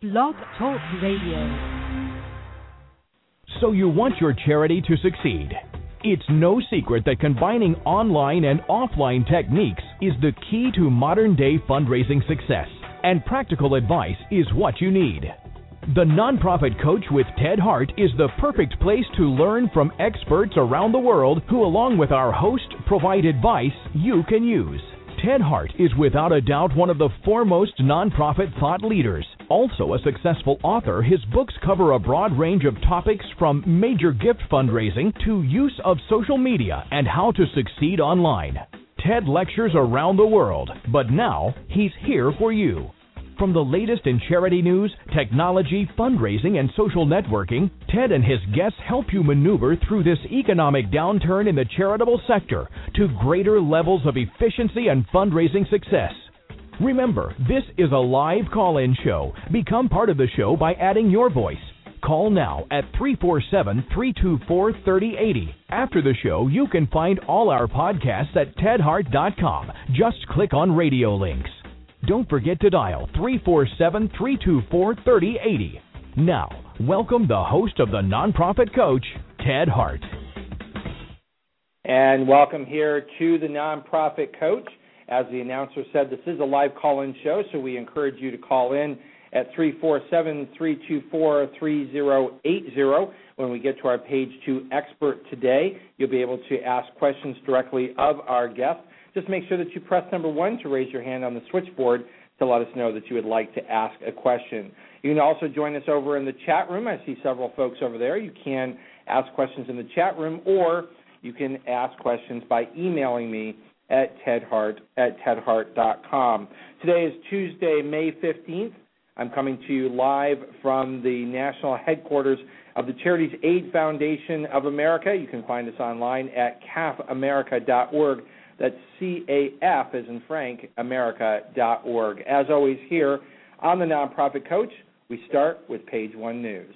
Blog Talk Radio. So you want your charity to succeed. It's no secret that combining online and offline techniques is the key to modern day fundraising success, and practical advice is what you need. The Nonprofit Coach with Ted Hart is the perfect place to learn from experts around the world who, along with our host, provide advice you can use. Ted Hart is without a doubt one of the foremost nonprofit thought leaders. Also a successful author, his books cover a broad range of topics from major gift fundraising to use of social media and how to succeed online. Ted lectures around the world, but now he's here for you. From the latest in charity news, technology, fundraising, and social networking, Ted and his guests help you maneuver through this economic downturn in the charitable sector to greater levels of efficiency and fundraising success. Remember, this is a live call in show. Become part of the show by adding your voice. Call now at 347 324 3080. After the show, you can find all our podcasts at tedhart.com. Just click on radio links. Don't forget to dial 347 324 3080. Now, welcome the host of the Nonprofit Coach, Ted Hart. And welcome here to the Nonprofit Coach. As the announcer said, this is a live call in show, so we encourage you to call in at 347 324 3080. When we get to our page two expert today, you'll be able to ask questions directly of our guest. Just make sure that you press number one to raise your hand on the switchboard to let us know that you would like to ask a question. You can also join us over in the chat room. I see several folks over there. You can ask questions in the chat room, or you can ask questions by emailing me at tedhart at tedhart.com. Today is Tuesday, May 15th. I'm coming to you live from the national headquarters of the Charities Aid Foundation of America. You can find us online at cafamerica.org. That's C A F as in Frank, America.org. As always, here on the Nonprofit Coach, we start with page one news.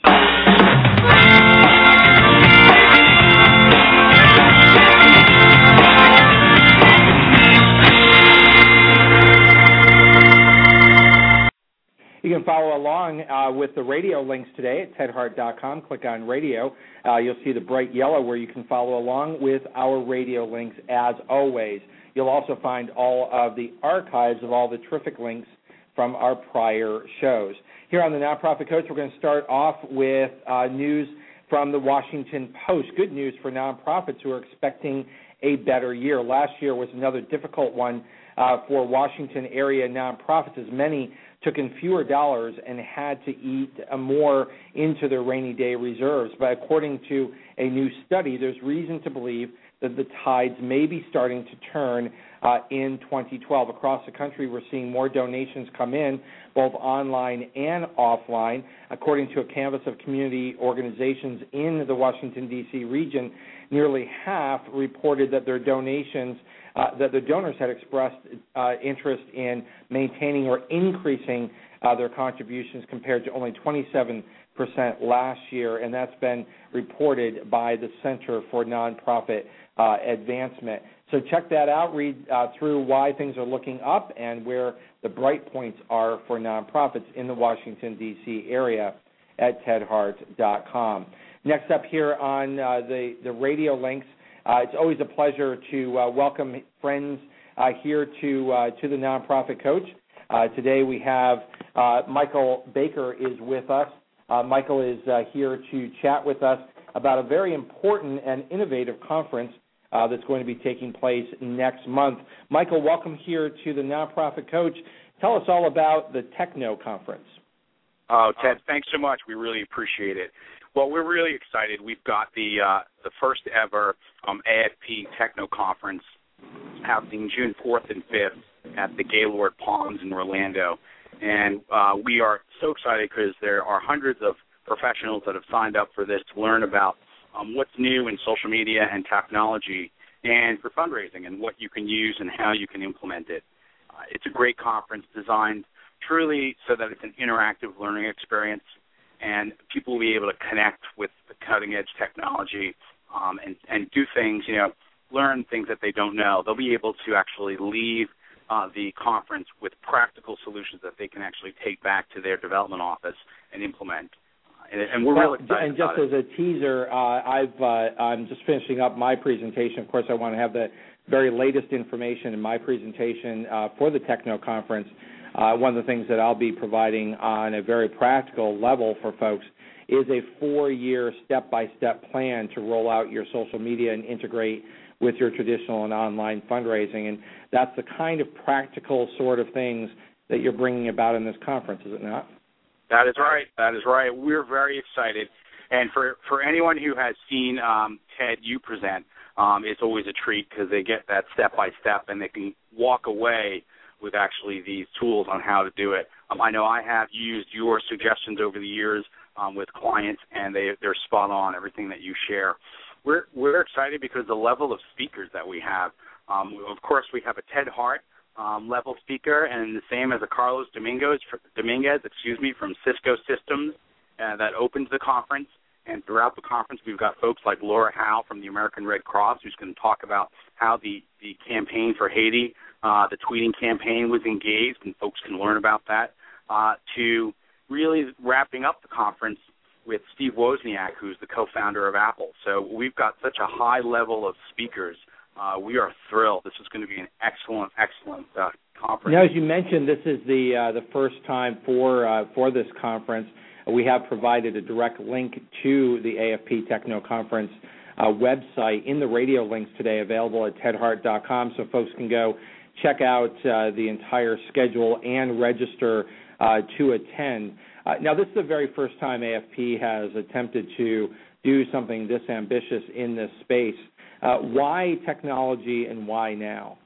You can follow along uh, with the radio links today at tedhart.com. Click on radio. Uh, you'll see the bright yellow where you can follow along with our radio links as always. You'll also find all of the archives of all the terrific links from our prior shows. Here on the Nonprofit Coach, we're going to start off with uh, news from the Washington Post. Good news for nonprofits who are expecting a better year. Last year was another difficult one uh, for Washington area nonprofits, as many took in fewer dollars and had to eat more into their rainy day reserves. But according to a new study, there's reason to believe that the tides may be starting to turn uh, in 2012. Across the country, we're seeing more donations come in, both online and offline. According to a canvass of community organizations in the Washington, D.C. region, nearly half reported that their donations uh, that the donors had expressed uh, interest in maintaining or increasing uh, their contributions compared to only 27% last year, and that's been reported by the Center for Nonprofit uh, Advancement. So check that out. Read uh, through why things are looking up and where the bright points are for nonprofits in the Washington D.C. area at tedhart.com. Next up here on uh, the the radio links uh, it's always a pleasure to uh, welcome friends uh, here to to the nonprofit coach. Today we have Michael Baker is with us. Michael is here to chat with us about a very important and innovative conference that's going to be taking place next month. Michael, welcome here to the nonprofit coach. Tell us all about the Techno conference. Oh, Ted, thanks so much. We really appreciate it. Well, we're really excited. We've got the uh, the first ever um, AFP Techno Conference happening June 4th and 5th at the Gaylord Palms in Orlando. And uh, we are so excited because there are hundreds of professionals that have signed up for this to learn about um, what's new in social media and technology and for fundraising and what you can use and how you can implement it. Uh, it's a great conference designed truly so that it's an interactive learning experience and people will be able to connect with the cutting edge technology um, and, and do things, you know, learn things that they don't know. They'll be able to actually leave uh, the conference with practical solutions that they can actually take back to their development office and implement. And, and we're well, really excited. And just as a teaser, uh, I've uh, I'm just finishing up my presentation. Of course, I want to have the very latest information in my presentation uh, for the Techno conference. Uh, one of the things that I'll be providing on a very practical level for folks is a four-year step-by-step plan to roll out your social media and integrate with your traditional and online fundraising. And that's the kind of practical sort of things that you're bringing about in this conference, is it not? That is right. That is right. We're very excited. And for for anyone who has seen um, Ted you present, um, it's always a treat because they get that step by step and they can walk away with actually these tools on how to do it. Um, I know I have used your suggestions over the years um, with clients, and they they're spot on everything that you share. We're we're excited because the level of speakers that we have. Um, of course, we have a Ted Hart um, level speaker, and the same as a Carlos Dominguez, Dominguez, excuse me, from Cisco Systems uh, that opens the conference. And throughout the conference, we've got folks like Laura Howe from the American Red Cross, who's going to talk about how the the campaign for Haiti, uh, the tweeting campaign, was engaged, and folks can learn about that. Uh, to really wrapping up the conference with Steve Wozniak, who's the co-founder of Apple. So we've got such a high level of speakers uh, we are thrilled. This is going to be an excellent, excellent uh, conference. Now, as you mentioned, this is the uh, the first time for uh, for this conference. We have provided a direct link to the AFP Techno Conference uh, website in the radio links today, available at tedhart.com, so folks can go check out uh, the entire schedule and register to attend. Now, this is the very first time AFP has attempted to do something this ambitious in this space. Uh, why technology and why now?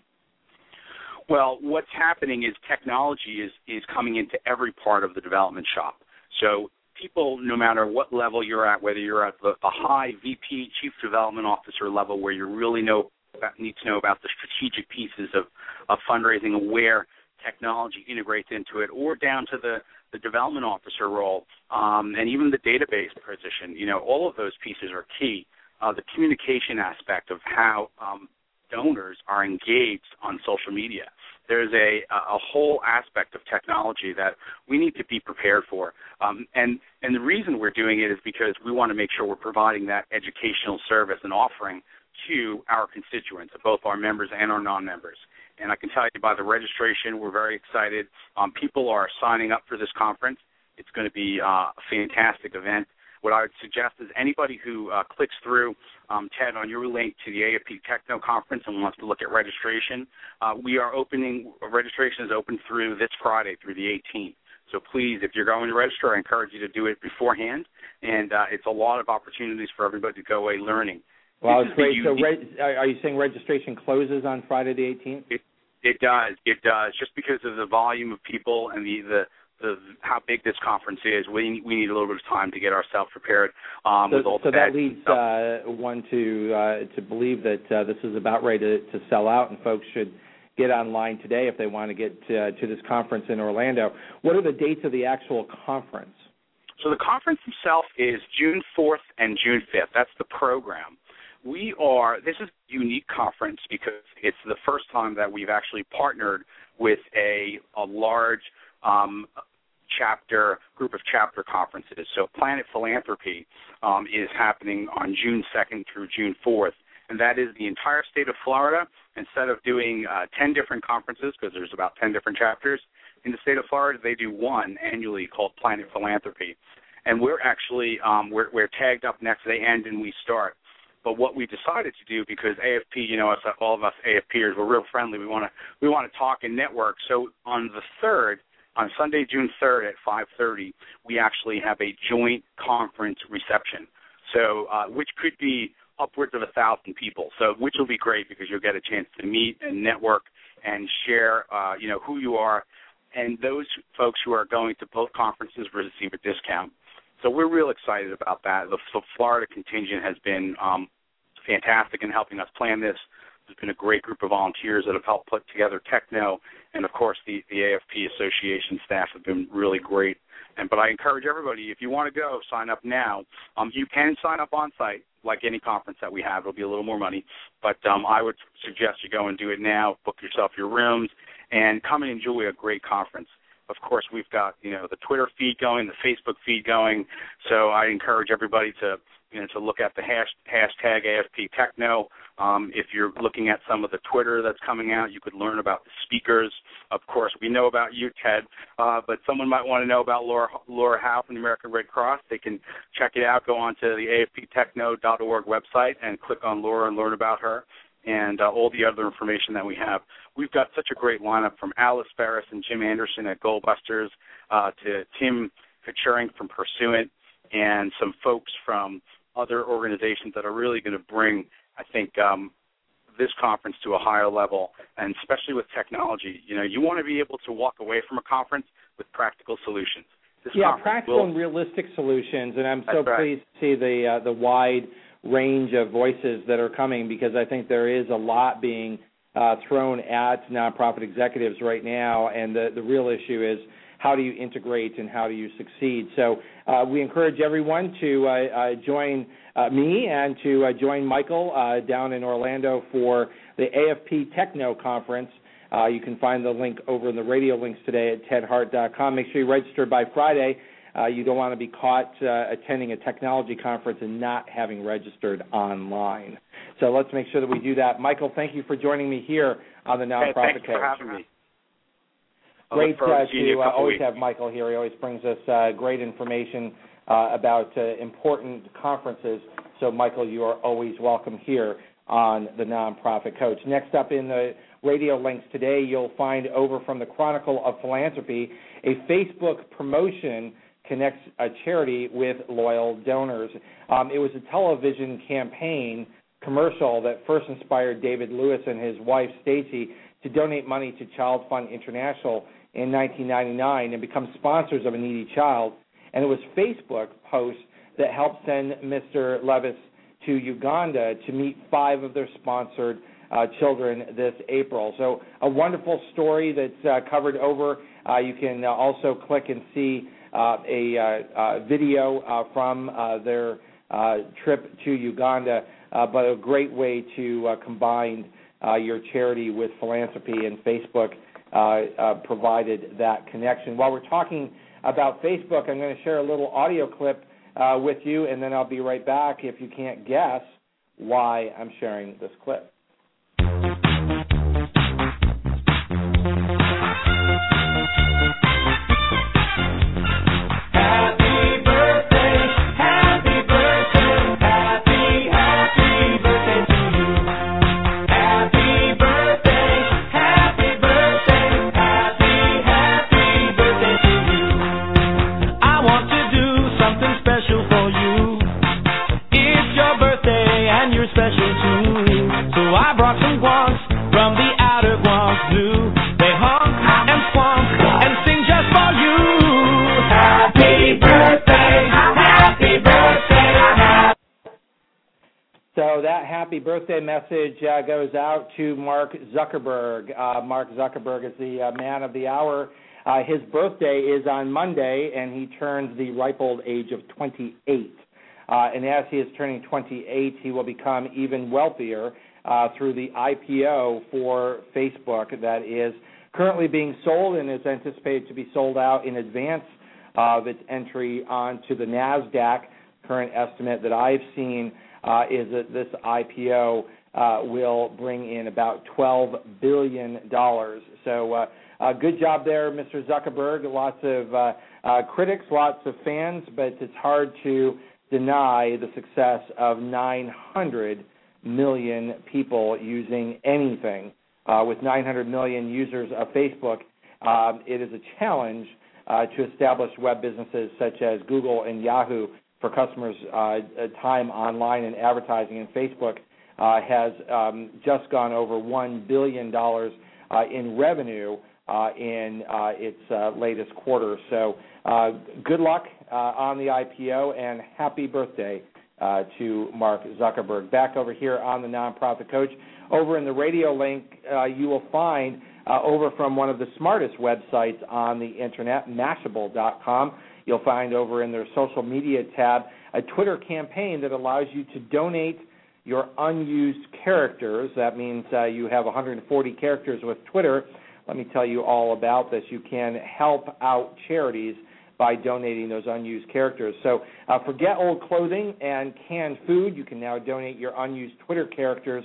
Well, what's happening is technology is is coming into every part of the development shop. So people, no matter what level you're at, whether you're at the, the high VP, Chief Development Officer level, where you really know need to know about the strategic pieces of, of fundraising and where technology integrates into it, or down to the the development officer role, um, and even the database position. You know, all of those pieces are key uh, the communication aspect of how um, donors are engaged on social media. There's a, a whole aspect of technology that we need to be prepared for. Um, and, and the reason we're doing it is because we want to make sure we're providing that educational service and offering to our constituents, both our members and our non-members. And I can tell you by the registration, we're very excited. Um, people are signing up for this conference. It's going to be uh, a fantastic event what I would suggest is anybody who uh, clicks through um, Ted on your link to the AFP Techno Conference and wants to look at registration, uh, we are opening registration is open through this Friday through the 18th. So please, if you're going to register, I encourage you to do it beforehand, and uh, it's a lot of opportunities for everybody to go away learning. Well, it's great. So, re- are you saying registration closes on Friday the 18th? It, it does. It does. Just because of the volume of people and the the the how big this conference is, we we need a little bit of time to get ourselves prepared. Um, so, with all so that leads uh, one to uh, to believe that uh, this is about ready to, to sell out, and folks should get online today if they want to get to, to this conference in Orlando. What are the dates of the actual conference? So the conference itself is June 4th and June 5th. That's the program. We are. This is a unique conference because it's the first time that we've actually partnered with a a large um, chapter group of chapter conferences. So Planet Philanthropy um, is happening on June 2nd through June 4th, and that is the entire state of Florida. Instead of doing uh, 10 different conferences, because there's about 10 different chapters in the state of Florida, they do one annually called Planet Philanthropy, and we're actually um, we're, we're tagged up next. They end and we start. But what we decided to do, because AFP, you know, us, all of us AFPers, we're real friendly. We want to we want to talk and network. So on the third, on Sunday, June 3rd at 5:30, we actually have a joint conference reception. So, uh, which could be upwards of a thousand people. So, which will be great because you'll get a chance to meet and network and share, uh, you know, who you are and those folks who are going to both conferences will receive a discount. So we're real excited about that. The, the Florida contingent has been um, fantastic in helping us plan this. There's been a great group of volunteers that have helped put together Techno, and of course the the AFP Association staff have been really great. And but I encourage everybody, if you want to go, sign up now. Um, you can sign up on site, like any conference that we have. It'll be a little more money, but um, I would suggest you go and do it now. Book yourself your rooms and come and enjoy a great conference. Of course, we've got you know the Twitter feed going, the Facebook feed going. So I encourage everybody to you know to look at the hash, hashtag AFP Techno. Um, if you're looking at some of the Twitter that's coming out, you could learn about the speakers. Of course, we know about you, Ted, uh, but someone might want to know about Laura Laura Howe from the American Red Cross. They can check it out. Go on to the AFPTechno.org website and click on Laura and learn about her and uh, all the other information that we have. We've got such a great lineup from Alice Ferris and Jim Anderson at Goalbusters uh, to Tim Kachuriak from Pursuant and some folks from other organizations that are really going to bring, I think, um, this conference to a higher level, and especially with technology. You know, you want to be able to walk away from a conference with practical solutions. This yeah, practical will, and realistic solutions, and I'm so pleased to see the uh, the wide range of voices that are coming because I think there is a lot being uh, thrown at nonprofit executives right now, and the the real issue is how do you integrate and how do you succeed. So uh, we encourage everyone to uh, uh, join uh, me and to uh, join Michael uh, down in Orlando for the AFP Techno Conference. you can find the link over in the radio links today at tedhart.com. Make sure you register by Friday. you don't want to be caught attending a technology conference and not having registered online. So let's make sure that we do that. Michael, thank you for joining me here on the Nonprofit hey, Thanks for having me. Great to uh, always have Michael here. He always brings us uh, great information uh, about uh, important conferences. So, Michael, you are always welcome here on the Nonprofit Coach. Next up in the radio links today, you'll find over from the Chronicle of Philanthropy a Facebook promotion connects a charity with loyal donors. Um, it was a television campaign commercial that first inspired David Lewis and his wife Stacy to donate money to Child Fund International in 1999 and become sponsors of a needy child. And it was Facebook posts that helped send Mr. Levis to Uganda to meet five of their sponsored uh, children this April. So a wonderful story that's uh, covered over. Uh, you can uh, also click and see uh, a uh, video from their trip to Uganda, but a great way to combine your charity with philanthropy and Facebook provided that connection. While we're talking about Facebook, I'm going to share a little audio clip uh, with you, and then I'll be right back if you can't guess why I'm sharing this clip. Message uh, goes out to Mark Zuckerberg. Uh, Mark Zuckerberg is the uh, man of the hour. Uh, his birthday is on Monday, and he turns the ripe old age of 28. Uh, and as he is turning 28, he will become even wealthier through the IPO for Facebook that is currently being sold and is anticipated to be sold out in advance of its entry onto the NASDAQ. Current estimate that I've seen uh, is that this IPO uh, will bring in about $12 billion. So, uh, uh, good job there, Mr. Zuckerberg. Lots of uh, uh, critics, lots of fans, but it's hard to deny the success of 900 million people using anything. Uh, with 900 million users of Facebook, um, it is a challenge uh, to establish web businesses such as Google and Yahoo for customers' uh, uh, time online and advertising, and Facebook uh, has um, just gone over $1 billion uh, in revenue uh, in uh, its uh, latest quarter. So, uh, good luck uh, on the IPO and happy birthday uh, to Mark Zuckerberg. Back over here on the Nonprofit Coach. Over in the radio link, you will find over from one of the smartest websites on the internet, Mashable.com. You'll find over in their social media tab a Twitter campaign that allows you to donate your unused characters. That means uh, you have 140 characters with Twitter. Let me tell you all about this. You can help out charities by donating those unused characters. So uh, forget old clothing and canned food. You can now donate your unused Twitter characters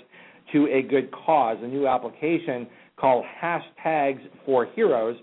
to a good cause. A new application called Hashtags for Heroes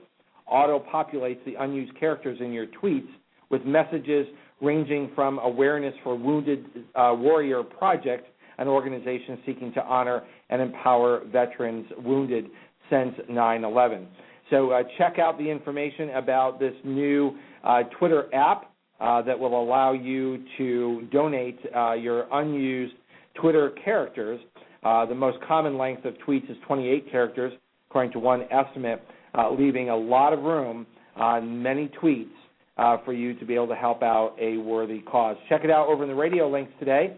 auto populates the unused characters in your tweets with messages ranging from awareness for Wounded uh, Warrior Project, an organization seeking to honor and empower veterans wounded since 9 11. So uh, check out the information about this new uh, Twitter app uh, that will allow you to donate uh, your unused Twitter characters. Uh, the most common length of tweets is 28 characters, according to one estimate, uh, leaving a lot of room on many tweets for you to be able to help out a worthy cause. Check it out over in the radio links today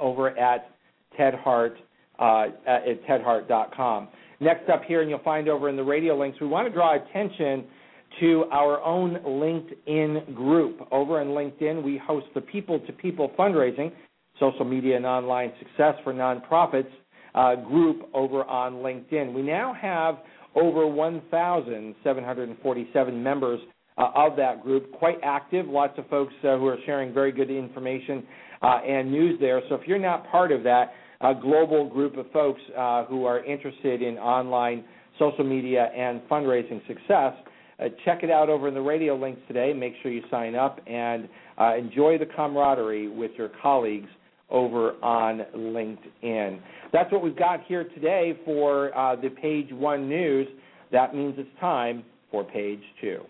over at Ted Hart, at tedhart.com. Next up here, and you'll find over in the radio links, we want to draw attention to our own LinkedIn group. Over in LinkedIn, we host the People to People Fundraising, Social Media and Online Success for Nonprofits uh, group over on LinkedIn. We now have over 1,747 members uh, of that group, quite active, lots of folks uh, who are sharing very good information uh, and news there. So if you're not part of that, a global group of folks uh, who are interested in online social media and fundraising success. Uh, check it out over in the radio links today. Make sure you sign up and uh, enjoy the camaraderie with your colleagues over on LinkedIn. That's what we've got here today for uh, the page one news. That means it's time for page two.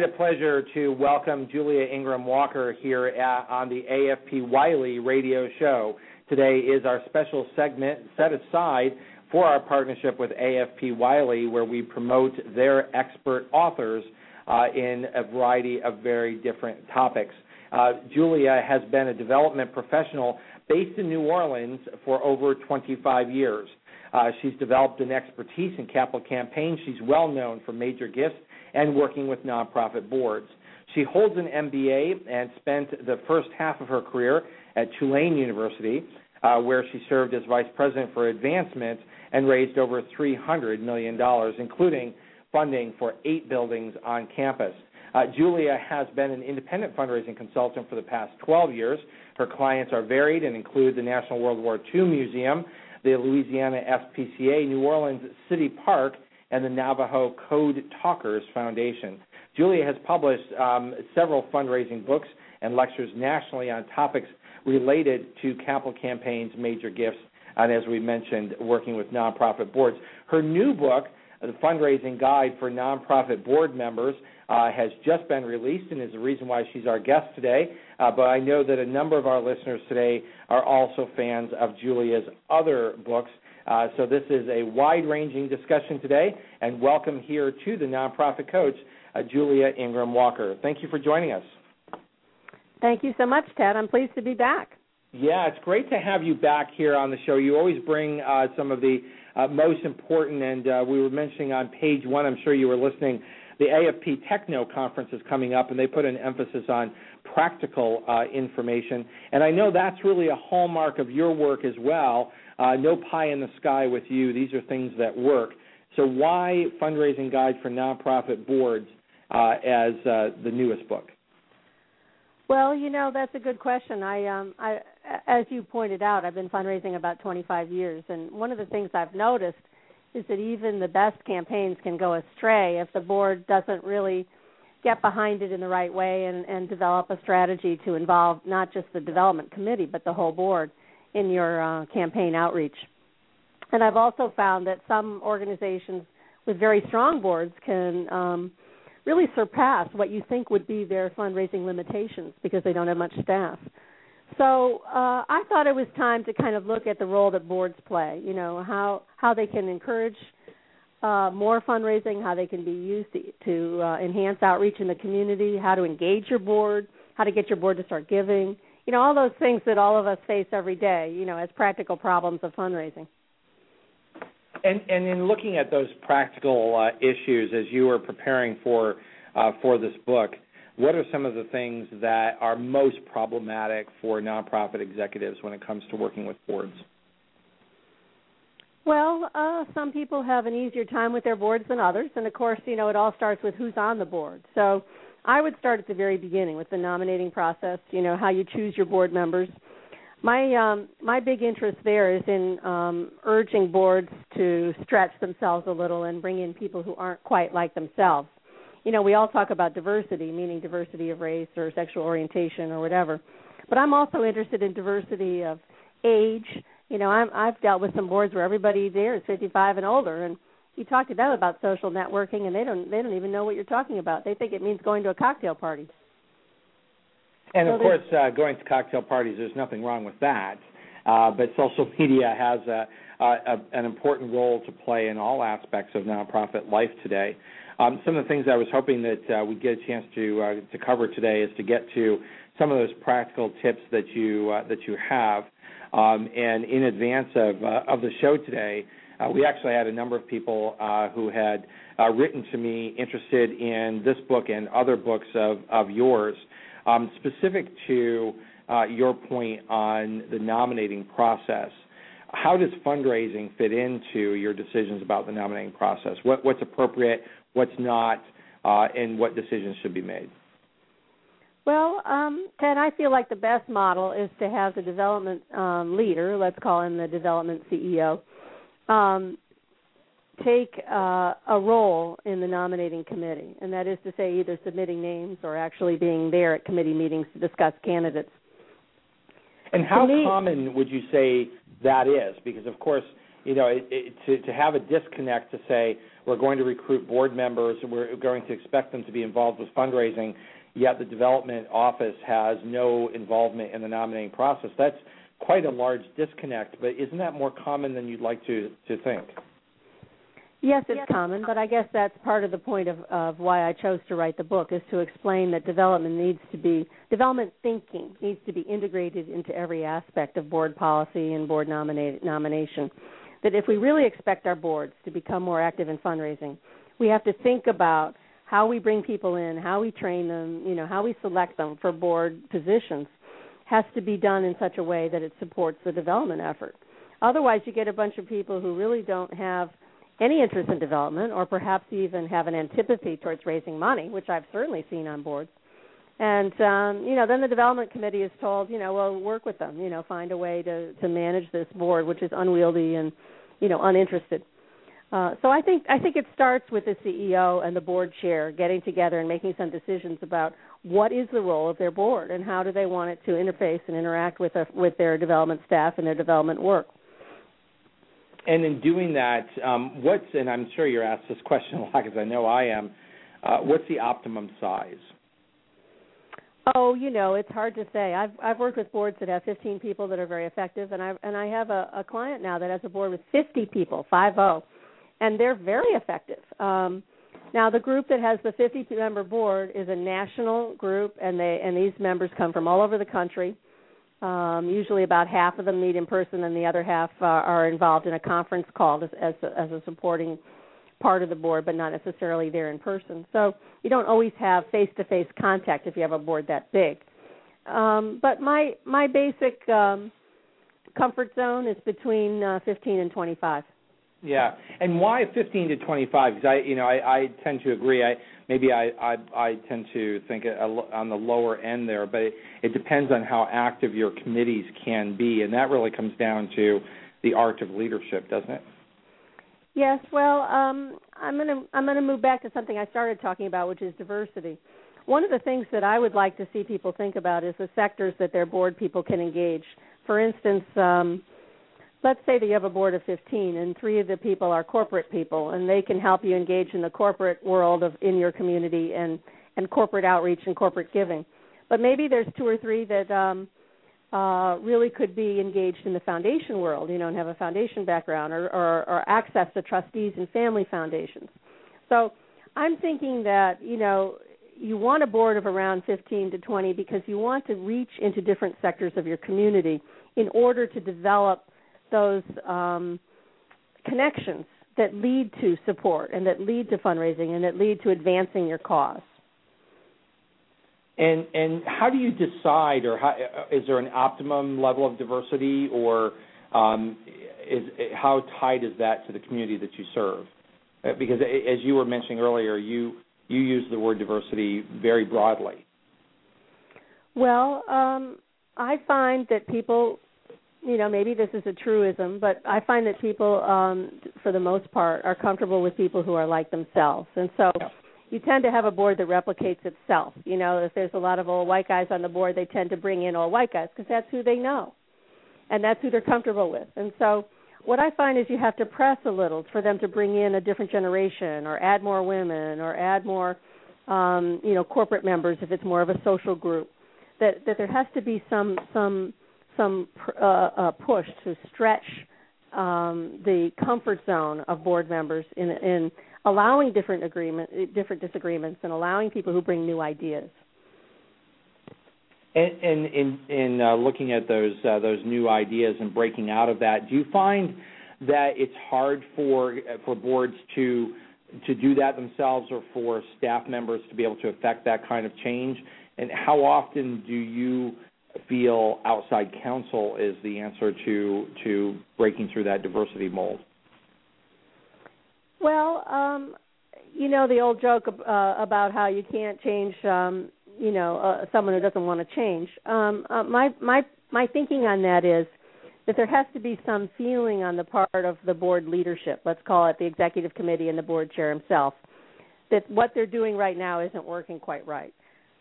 Quite a pleasure to welcome Julia Ingraham Walker here at, on the AFP Wiley radio show. Today is our special segment set aside for our partnership with AFP Wiley, where we promote their expert authors uh, in a variety of very different topics. Uh, Julia has been a development professional based in New Orleans for over 25 years. Uh, she's developed an expertise in capital campaigns. She's well known for major gifts and working with nonprofit boards. She holds an MBA and spent the first half of her career at Tulane University, uh, where she served as vice president for advancement and raised over $300 million, including funding for eight buildings on campus. Uh, Julia has been an independent fundraising consultant for the past 12 years. Her clients are varied and include the National World War II Museum, the Louisiana SPCA, New Orleans City Park, and the Navajo Code Talkers Foundation. Julia has published um, several fundraising books and lectures nationally on topics related to capital campaigns, major gifts, and as we mentioned, working with nonprofit boards. Her new book, The Fundraising Guide for Nonprofit Board Members, uh, has just been released and is the reason why she's our guest today. Uh, but I know that a number of our listeners today are also fans of Julia's other books, uh, so this is a wide-ranging discussion today, and welcome here to the nonprofit coach, uh, Julia Ingraham Walker. Thank you for joining us. Thank you so much, Ted. I'm pleased to be back. Yeah, it's great to have you back here on the show. You always bring uh, some of the uh, most important, and uh, we were mentioning on page one, I'm sure you were listening, the AFP Techno conference is coming up, and they put an emphasis on practical uh, information. And I know that's really a hallmark of your work as well. Uh, no pie in the sky with you. These are things that work. So why fundraising guide for nonprofit boards uh, as uh, the newest book? Well, you know that's a good question. I, um, I, as you pointed out, I've been fundraising about 25 years, and one of the things I've noticed is that even the best campaigns can go astray if the board doesn't really get behind it in the right way and, and develop a strategy to involve not just the development committee but the whole board in your uh, campaign outreach. And I've also found that some organizations with very strong boards can um, really surpass what you think would be their fundraising limitations because they don't have much staff. So uh, I thought it was time to kind of look at the role that boards play. You know how how they can encourage uh, more fundraising, how they can be used to, to uh, enhance outreach in the community, how to engage your board, how to get your board to start giving. You know all those things that all of us face every day. You know as practical problems of fundraising. And and in looking at those practical uh, issues as you were preparing for uh, for this book, what are some of the things that are most problematic for nonprofit executives when it comes to working with boards? Well, uh, some people have an easier time with their boards than others, and of course, you know, it all starts with who's on the board. So, I would start at the very beginning with the nominating process. You know, how you choose your board members my um, my big interest there is in um, urging boards to stretch themselves a little and bring in people who aren't quite like themselves. You know, we all talk about diversity, meaning diversity of race or sexual orientation or whatever. But I'm also interested in diversity of age. You know, I'm, I've dealt with some boards where everybody there is 55 and older, and you talk to them about social networking, and they don't they don't even know what you're talking about. They think it means going to a cocktail party. And of course, uh, going to cocktail parties, there's nothing wrong with that. Uh, but social media has a, a, an important role to play in all aspects of nonprofit life today. Um, some of the things I was hoping that uh, we'd get a chance to uh, to cover today is to get to some of those practical tips that you uh, that you have. Um, and in advance of uh, of the show today, we actually had a number of people uh, who had uh, written to me interested in this book and other books of of yours. Um, specific to uh, your point on the nominating process, how does fundraising fit into your decisions about the nominating process? What, what's appropriate, what's not, uh, and what decisions should be made? Well, um, Ted, I feel like the best model is to have the development um, leader, let's call him the development CEO, um, take uh, a role in the nominating committee, and that is to say, either submitting names or actually being there at committee meetings to discuss candidates. And how me, common would you say that is? Because of course, you know, it, it, to to have a disconnect to say we're going to recruit board members and we're going to expect them to be involved with fundraising, yet the development office has no involvement in the nominating process. That's quite a large disconnect. But isn't that more common than you'd like to to think? Yes, it's common, but I guess that's part of the point of, of why I chose to write the book is to explain that development needs to be development thinking needs to be integrated into every aspect of board policy and board nominate, nomination. That if we really expect our boards to become more active in fundraising, we have to think about how we bring people in, how we train them, you know, how we select them for board positions has to be done in such a way that it supports the development effort. Otherwise, you get a bunch of people who really don't have any interest in development or perhaps even have an antipathy towards raising money, which I've certainly seen on boards. And um, you know, then the development committee is told, you know, well, work with them, you know, find a way to to manage this board, which is unwieldy and you know uninterested. Uh, so I think I think it starts with the CEO and the board chair getting together and making some decisions about what is the role of their board and how do they want it to interface and interact with a, with their development staff and their development work and in doing that, um, what's and I'm sure you're asked this question a lot because I know I am. Uh, what's the optimum size? Oh, you know, it's hard to say. I've I've worked with boards that have 15 people that are very effective, and I and I have a, a client now that has a board with 50 people, five zero, and they're very effective. Um, now, the group that has the 50 member board is a national group, and they and these members come from all over the country. Um, usually, about half of them meet in person, and the other half uh, are involved in a conference call as, as, a, as a supporting part of the board, but not necessarily there in person. So you don't always have face-to-face contact if you have a board that big. Um, but my my basic um, comfort zone is between uh, 15 and 25. Yeah, and why 15 to 25? Because I, you know, I, I tend to agree. I maybe I, I, I tend to think on the lower end there, but it, it depends on how active your committees can be, and that really comes down to the art of leadership, doesn't it? Yes. Well, um, I'm to I'm to move back to something I started talking about, which is diversity. One of the things that I would like to see people think about is the sectors that their board people can engage. For instance. Um, let's say that you have a board of 15 and three of the people are corporate people and they can help you engage in the corporate world of in your community and and corporate outreach and corporate giving. But maybe there's two or three that um uh really could be engaged in the foundation world you know and have a foundation background or or, or access to trustees and family foundations. So i'm thinking that you know you want a board of around 15 to 20 because you want to reach into different sectors of your community in order to develop those um, connections that lead to support and that lead to fundraising and that lead to advancing your cause. And and how do you decide, or how, is there an optimum level of diversity, or um, is how tied is that to the community that you serve? Uh, because as you were mentioning earlier, you you use the word diversity very broadly. Well, um, I find that people you know maybe this is a truism but i find that people um for the most part are comfortable with people who are like themselves. And so you tend to have a board that replicates itself. You know if there's a lot of old white guys on the board they tend to bring in old white guys because that's who they know. And that's who they're comfortable with. And so what i find is you have to press a little for them to bring in a different generation or add more women or add more um you know corporate members if it's more of a social group. That that there has to be some some some uh, uh, push to stretch um, the comfort zone of board members in, in allowing different agreement, different disagreements, and allowing people who bring new ideas. And, in, in uh, looking at those uh, those new ideas and breaking out of that, do you find that it's hard for for boards to to do that themselves, or for staff members to be able to affect that kind of change? And how often do you feel outside counsel is the answer to to breaking through that diversity mold? Well, um, you know the old joke uh, about how you can't change, um, you know, uh, someone who doesn't want to change. Um, uh, my my my thinking on that is that there has to be some feeling on the part of the board leadership. Let's call it the executive committee and the board chair himself that what they're doing right now isn't working quite right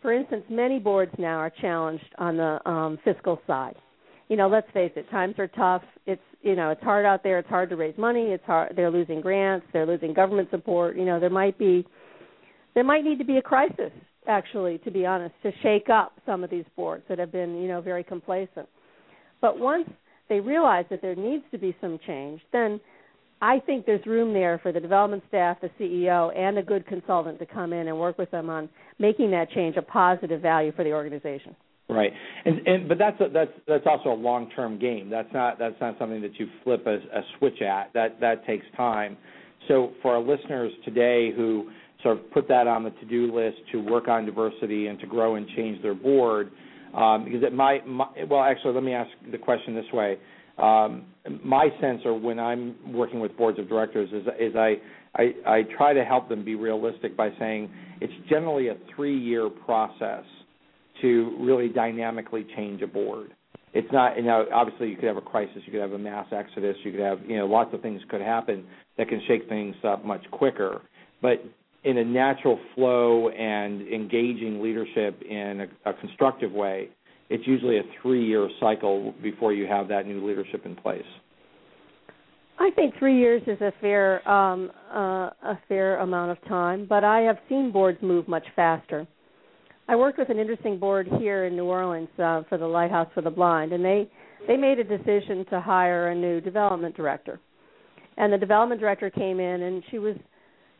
for instance, many boards now are challenged on the um, fiscal side. You know, let's face it, times are tough. It's you know, it's hard out there. It's hard to raise money. It's hard. They're losing grants. They're losing government support. You know, there might be, there might need to be a crisis actually, to be honest, to shake up some of these boards that have been you know very complacent. But once they realize that there needs to be some change, then I think there's room there for the development staff, the CEO, and a good consultant to come in and work with them on making that change a positive value for the organization. Right, and, and but that's a, that's that's also a long-term game. That's not that's not something that you flip a, a switch at. That that takes time. So for our listeners today who sort of put that on the to-do list to work on diversity and to grow and change their board, um, because it might, might well actually let me ask the question this way um, my sense, or when I'm working with boards of directors, is, is I, I, I try to help them be realistic by saying it's generally a three-year process to really dynamically change a board. It's not, you know, obviously you could have a crisis, you could have a mass exodus, you could have, you know, lots of things could happen that can shake things up much quicker. But in a natural flow and engaging leadership in a, a constructive way, it's usually a three-year cycle before you have that new leadership in place. I think three years is a fair um, uh, a fair amount of time, but I have seen boards move much faster. I worked with an interesting board here in New Orleans uh, for the Lighthouse for the Blind, and they they made a decision to hire a new development director. And the development director came in, and she was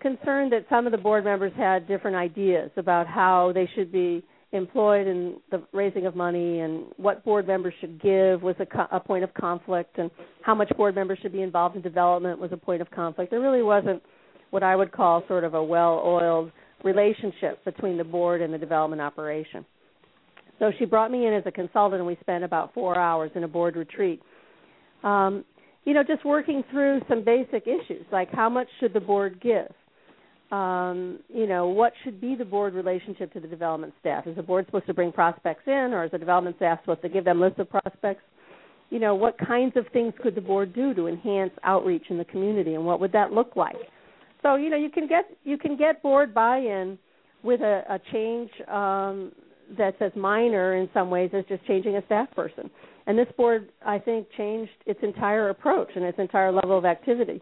concerned that some of the board members had different ideas about how they should be employed in the raising of money and what board members should give was a, co- a point of conflict and how much board members should be involved in development was a point of conflict. There really wasn't what I would call sort of a well-oiled relationship between the board and the development operation. So she brought me in as a consultant and we spent about 4 hours in a board retreat. Um, you know, just working through some basic issues like how much should the board give? Um, you know, what should be the board relationship to the development staff? Is the board supposed to bring prospects in, or is the development staff supposed to give them lists of prospects? You know, what kinds of things could the board do to enhance outreach in the community, and what would that look like? So, you know, you can get you can get board buy-in with a, a change um, that's as minor in some ways as just changing a staff person. And this board, I think, changed its entire approach and its entire level of activity,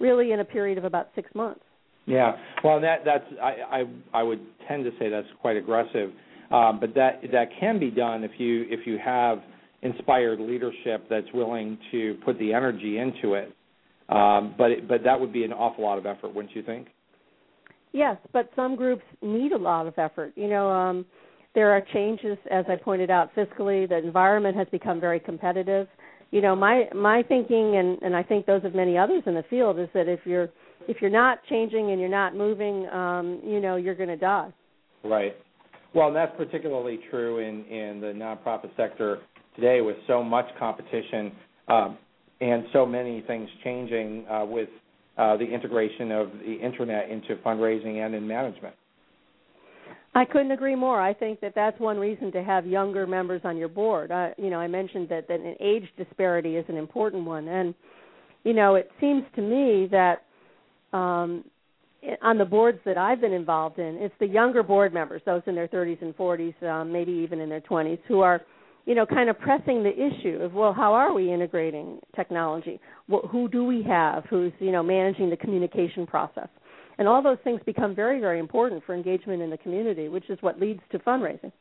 really in a period of about six months. Yeah, well, that that's I I, I would tend to say that's quite aggressive, um, but that that can be done if you if you have inspired leadership that's willing to put the energy into it. Um, but it, but that would be an awful lot of effort, wouldn't you think? Yes, but some groups need a lot of effort. You know, um, there are changes, as I pointed out, fiscally. The environment has become very competitive. You know, my my thinking, and and I think those of many others in the field, is that if you're if you're not changing and you're not moving, um, you know, you're going to die. Right. Well, and that's particularly true in in the nonprofit sector today, with so much competition um, and so many things changing uh, with uh, the integration of the internet into fundraising and in management. I couldn't agree more. I think that that's one reason to have younger members on your board. Uh, you know, I mentioned that, that an age disparity is an important one, and you know, it seems to me that um, on the boards that I've been involved in, it's the younger board members, those in their 30s and 40s, um, maybe even in their 20s, who are, you know, kind of pressing the issue of, well, how are we integrating technology? Well, who do we have who's, you know, managing the communication process? and all those things become very very important for engagement in the community which is what leads to fundraising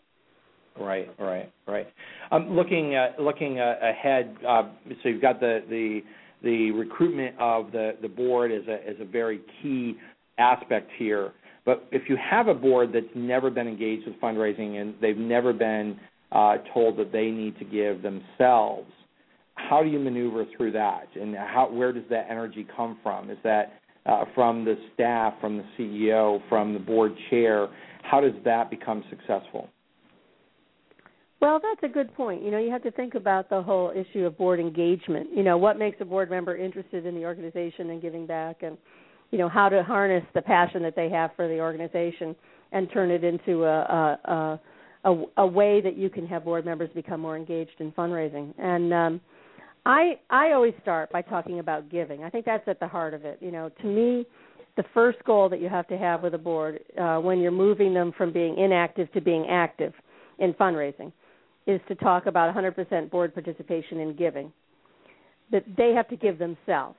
right right right um, looking uh, looking uh, ahead uh, so you've got the the the recruitment of the the board is a is a very key aspect here but if you have a board that's never been engaged with fundraising and they've never been uh, told that they need to give themselves how do you maneuver through that and how where does that energy come from is that uh, from the staff, from the CEO, from the board chair? How does that become successful? Well, that's a good point. You know, you have to think about the whole issue of board engagement. You know, what makes a board member interested in the organization and giving back, and you know, how to harness the passion that they have for the organization and turn it into a a, a, a way that you can have board members become more engaged in fundraising. And um, I I always start by talking about giving. I think that's at the heart of it. You know, to me, the first goal that you have to have with a board uh, when you're moving them from being inactive to being active in fundraising is to talk about 100% board participation in giving. That they have to give themselves.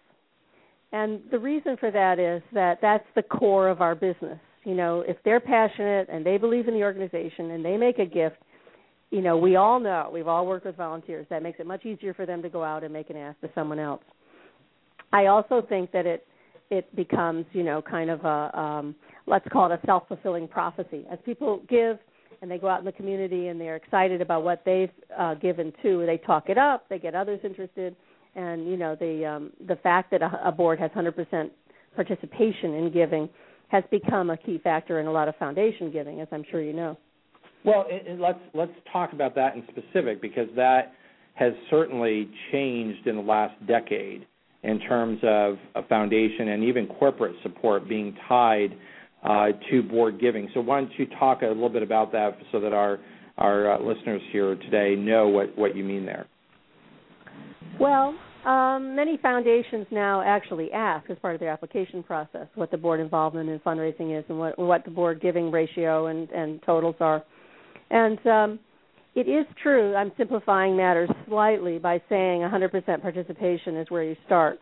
And the reason for that is that that's the core of our business. You know, if they're passionate and they believe in the organization and they make a gift, you know, we all know, we've all worked with volunteers. That makes it much easier for them to go out and make an ask to someone else. I also think that it it becomes, you know, kind of a um, let's call it a self fulfilling prophecy. As people give and they go out in the community and they're excited about what they've uh, given to, they talk it up, they get others interested, and you know the um, the fact that a, a board has 100% participation in giving has become a key factor in a lot of foundation giving, as I'm sure you know. Well, it, it, let's let's talk about that in specific because that has certainly changed in the last decade in terms of a foundation and even corporate support being tied to board giving. So why don't you talk a little bit about that so that our uh, listeners here today know what what you mean there? Well, um, many foundations now actually ask, as part of their application process, what the board involvement in fundraising is and what what the board giving ratio and, and totals are. And um, it is true, I'm simplifying matters slightly by saying 100% participation is where you start.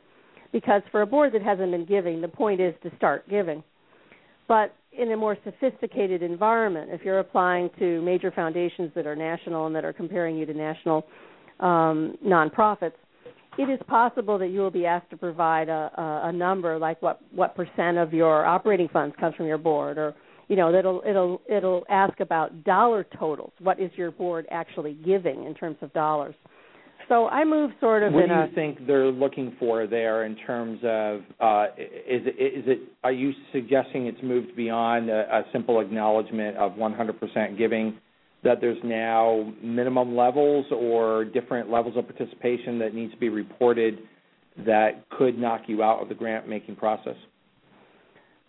Because for a board that hasn't been giving, the point is to start giving. But in a more sophisticated environment, if you're applying to major foundations that are national and that are comparing you to national um, nonprofits, it is possible that you will be asked to provide a, a, a number like what what percent of your operating funds comes from your board, or you know it'll it'll it'll ask about dollar totals. What is your board actually giving in terms of dollars so i move sort of what in do you a, think they're looking for there in terms of uh, is it is it are you suggesting it's moved beyond a, a simple acknowledgement of 100% giving that there's now minimum levels or different levels of participation that needs to be reported that could knock you out of the grant making process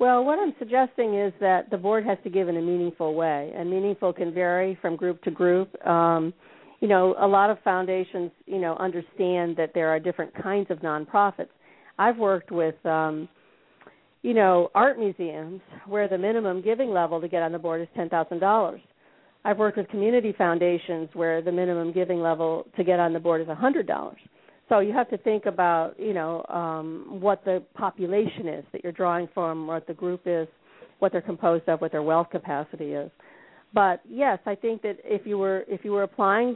well, what I'm suggesting is that the board has to give in a meaningful way, and meaningful can vary from group to group. Um, you know, a lot of foundations, you know, understand that there are different kinds of nonprofits. I've worked with, um, you know, art museums where the minimum giving level to get on the board is ten thousand dollars. I've worked with community foundations where the minimum giving level to get on the board is a hundred dollars. So you have to think about, you know, um, what the population is that you're drawing from, what the group is, what they're composed of, what their wealth capacity is. But yes, I think that if you were if you were applying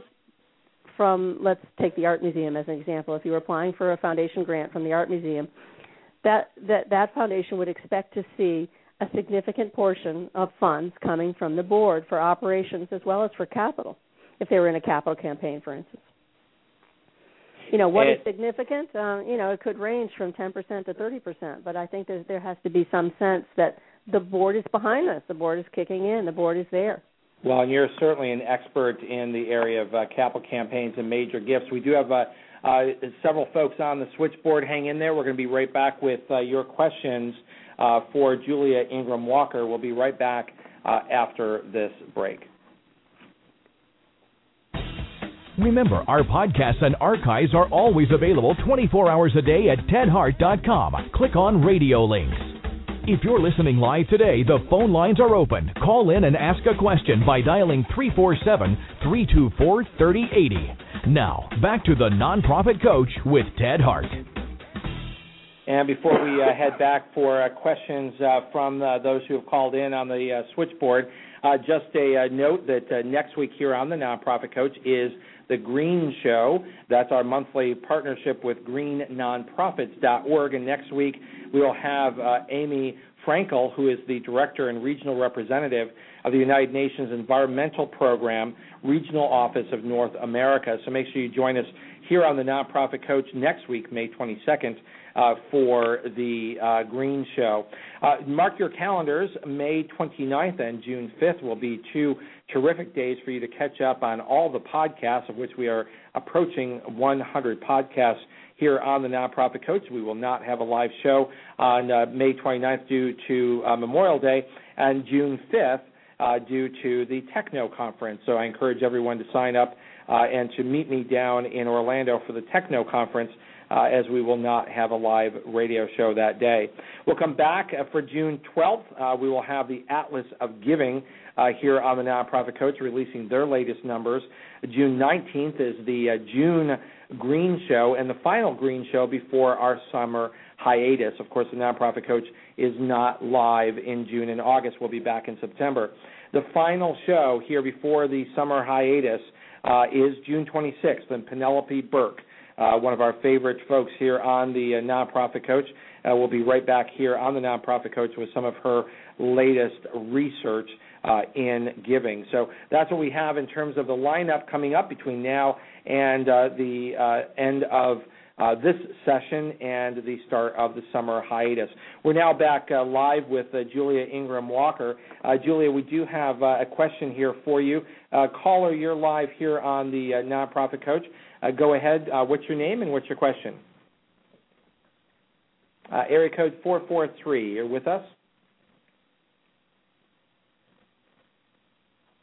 from let's take the art museum as an example, if you were applying for a foundation grant from the art museum, that that that foundation would expect to see a significant portion of funds coming from the board for operations as well as for capital, if they were in a capital campaign, for instance. You know what is significant? Uh, you know, it could range from 10% to 30%, but I think there has to be some sense that the board is behind us. The board is kicking in. The board is there. Well, and you're certainly an expert in the area of uh, capital campaigns and major gifts. We do have uh, uh, several folks on the switchboard. Hang in there. We're going to be right back with uh, your questions uh, for Julia Ingraham Walker. We'll be right back uh, after this break. Remember, our podcasts and archives are always available 24 hours a day at tedhart.com. Click on radio links. If you're listening live today, the phone lines are open. Call in and ask a question by dialing 347 324 3080. Now, back to the Nonprofit Coach with Ted Hart. And before we uh, head back for uh, questions uh, from uh, those who have called in on the uh, switchboard, uh, just a note that next week here on the Nonprofit Coach is the Green Show. That's our monthly partnership with greennonprofits.org. And next week we will have uh, Amy Frankel, who is the director and regional representative of the United Nations Environmental Program, Regional Office of North America. So make sure you join us here on the Nonprofit Coach next week, May 22nd, uh, for the uh, Green Show. Uh, mark your calendars. May 29th and June 5th will be two terrific days for you to catch up on all the podcasts, of which we are approaching 100 podcasts here on the Nonprofit Coach. We will not have a live show on uh, May 29th due to uh, Memorial Day and June 5th uh, due to the Techno Conference. So I encourage everyone to sign up uh, and to meet me down in Orlando for the Techno Conference. Uh, as we will not have a live radio show that day. We'll come back uh, for June 12th. Uh, we will have the Atlas of Giving uh, here on the Nonprofit Coach releasing their latest numbers. June 19th is the uh, June Green Show and the final Green Show before our summer hiatus. Of course, the Nonprofit Coach is not live in June and August. We'll be back in September. The final show here before the summer hiatus uh, is June 26th, and Penelope Burk, uh, one of our favorite folks here on the uh, Nonprofit Coach, uh, will be right back here on the Nonprofit Coach with some of her latest research uh, in giving. So that's what we have in terms of the lineup coming up between now and uh, the uh, end of uh, this session and the start of the summer hiatus. We're now back uh, live with uh, Julia Ingraham Walker. Uh, Julia, we do have uh, a question here for you. Uh, caller, you're live here on the Nonprofit Coach. Uh, go ahead. Uh, what's your name and what's your question? Uh, area code 443. You're with us?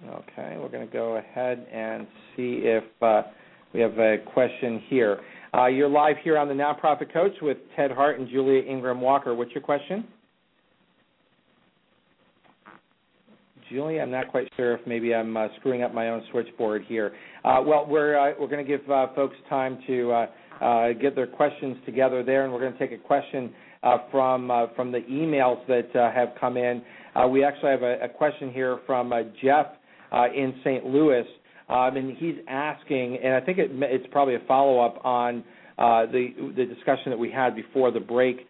Okay, we're going to go ahead and see if we have a question here. Uh, you're live here on the Nonprofit Coach with Ted Hart and Julia Ingraham Walker. What's your question? Julia, I'm not quite sure if maybe I'm uh, screwing up my own switchboard here. Uh, well, we're uh, we're going to give uh, folks time to uh, uh, get their questions together there, and we're going to take a question from from the emails that have come in. we actually have a, a question here from Jeff in St. Louis. Um, and he's asking, and I think it, it's probably a follow up on the the discussion that we had before the break,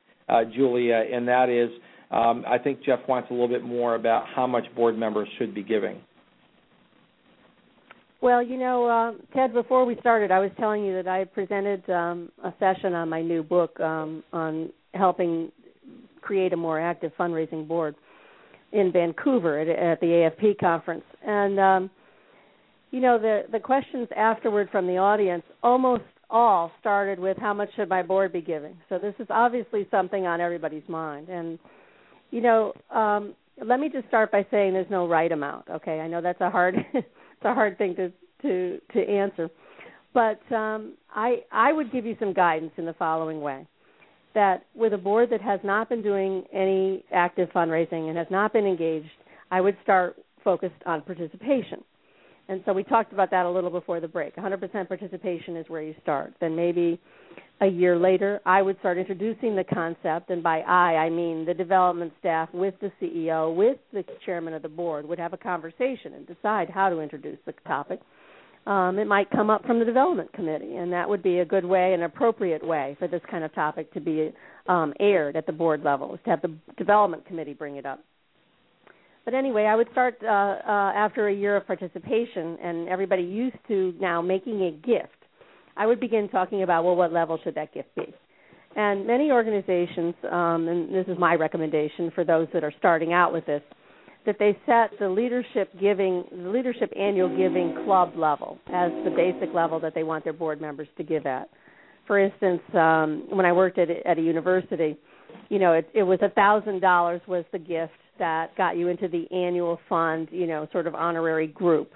Julia, and that is, um, I think Jeff wants a little bit more about how much board members should be giving. Well, you know, uh, Ted, before we started, I was telling you that I presented um, a session on my new book um, on helping create a more active fundraising board in Vancouver at, at the AFP conference, and um, you know the the questions afterward from the audience almost all started with how much should my board be giving. So this is obviously something on everybody's mind. And you know, um, let me just start by saying there's no right amount. Okay, I know that's a hard it's a hard thing to to to answer, but um, I I would give you some guidance in the following way. That with a board that has not been doing any active fundraising and has not been engaged, I would start focused on participation And so we talked about that a little before the break. 100% participation is where you start. Then maybe a year later, I would start introducing the concept, and by I, I mean the development staff with the CEO, with the chairman of the board, would have a conversation and decide how to introduce the topic. Um, it might come up from the development committee, and that would be a good way, an appropriate way for this kind of topic to be um, aired at the board level, is to have the development committee bring it up. But anyway, I would start uh, uh, after a year of participation and everybody used to now making a gift. I would begin talking about well, what level should that gift be? And many organizations, um, and this is my recommendation for those that are starting out with this, that they set the leadership giving, the leadership annual giving club level as the basic level that they want their board members to give at. For instance, um, when I worked at at a university, you know, it, it was a thousand dollars was the gift that got you into the annual fund, you know, sort of honorary group.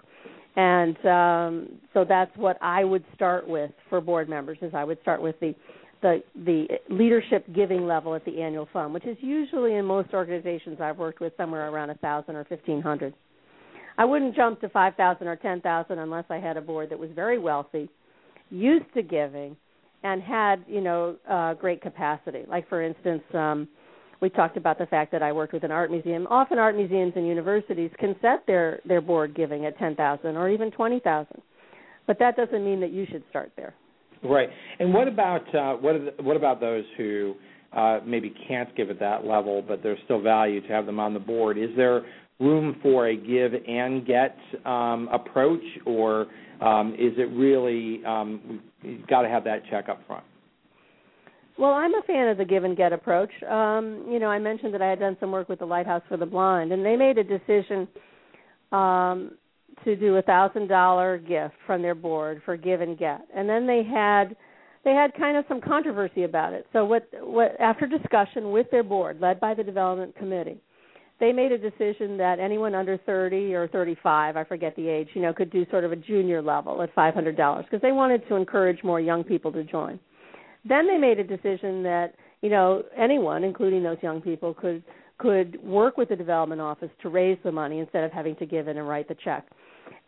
And um, so that's what I would start with for board members. Is I would start with the the the leadership giving level at the annual fund, which is usually in most organizations I've worked with somewhere around a thousand or fifteen hundred. I wouldn't jump to five thousand or ten thousand unless I had a board that was very wealthy, used to giving, and had you know uh, great capacity. Like for instance, um, we talked about the fact that I worked with an art museum. Often, art museums and universities can set their their board giving at ten thousand or even twenty thousand, but that doesn't mean that you should start there. Right. And what about uh, what the, what about those who uh, maybe can't give at that level, but there's still value to have them on the board? Is there room for a give and get um, approach, or um, is it really um, you've got to have that check up front? Well, I'm a fan of the give and get approach. Um, you know, I mentioned that I had done some work with the Lighthouse for the Blind, and they made a decision um, to do a thousand dollar gift from their board for give and get, and then they had they had kind of some controversy about it. So what what after discussion with their board, led by the development committee, they made a decision that anyone under 30 or 35, I forget the age, you know, could do sort of a junior level at $500 because they wanted to encourage more young people to join. Then they made a decision that you know anyone, including those young people, could could work with the development office to raise the money instead of having to give in and write the check.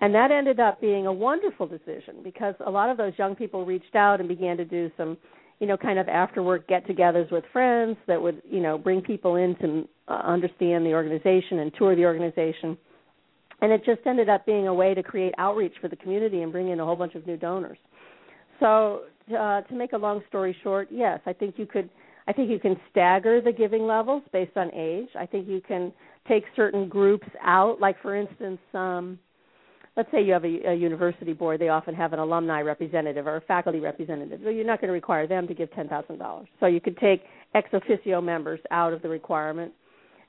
And that ended up being a wonderful decision because a lot of those young people reached out and began to do some, you know, kind of after work get-togethers with friends that would, you know, bring people in to uh, understand the organization and tour the organization. And it just ended up being a way to create outreach for the community and bring in a whole bunch of new donors. So uh, to make a long story short, yes, I think you could. I think you can stagger the giving levels based on age. I think you can take certain groups out, like for instance, um, let's say you have a, a university board. They often have an alumni representative or a faculty representative. So you're not going to require them to give ten thousand dollars. So you could take ex officio members out of the requirement.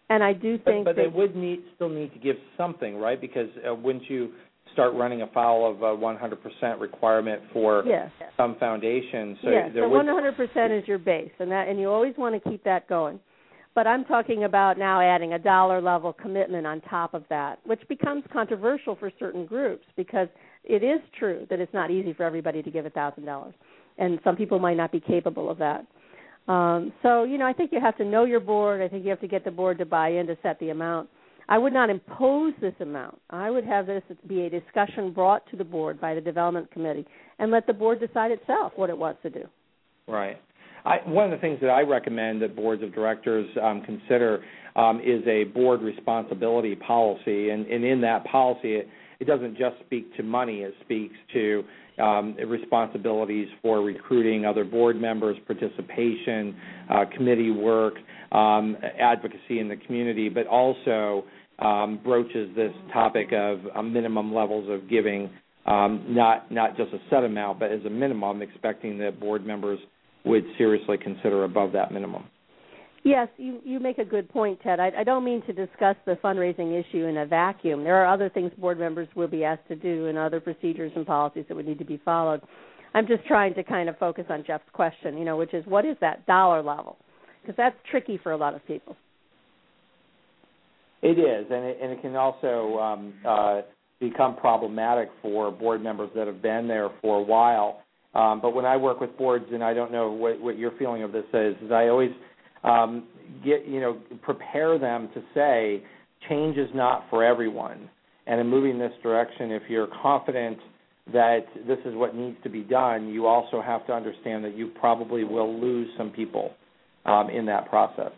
And I do think, but, but that, they would need still need to give something, right? Because uh, wouldn't you start running afoul of a 100% requirement for yes. some foundations. So yes, so 100% is your base, and that, and you always want to keep that going. But I'm talking about now adding a dollar level commitment on top of that, which becomes controversial for certain groups because it is true that it's not easy for everybody to give a thousand dollars, and some people might not be capable of that. Um, so you know, I think you have to know your board. I think you have to get the board to buy in to set the amount I would not impose this amount. I would have this be a discussion brought to the board by the development committee and let the board decide itself what it wants to do. Right. I, one of the things that I recommend that boards of directors um, consider um, is a board responsibility policy, and, and in that policy, it, it, doesn't just speak to money; it speaks to um, responsibilities for recruiting other board members, participation, uh, committee work, um, advocacy in the community, but also um, broaches this topic of uh, minimum levels of giving, um, not not just a set amount, but as a minimum, expecting that board members would seriously consider above that minimum. Yes, you you make a good point, Ted. I, I don't mean to discuss the fundraising issue in a vacuum. There are other things board members will be asked to do, and other procedures and policies that would need to be followed. I'm just trying to kind of focus on Jeff's question, you know, which is what is that dollar level? Because that's tricky for a lot of people. It is, and it, and it can also um, uh, become problematic for board members that have been there for a while. Um, but when I work with boards, and I don't know what, what your feeling of this is, is I always um, get you know prepare them to say change is not for everyone, And in moving this direction, if you're confident that this is what needs to be done, you also have to understand that you probably will lose some people um, in that process.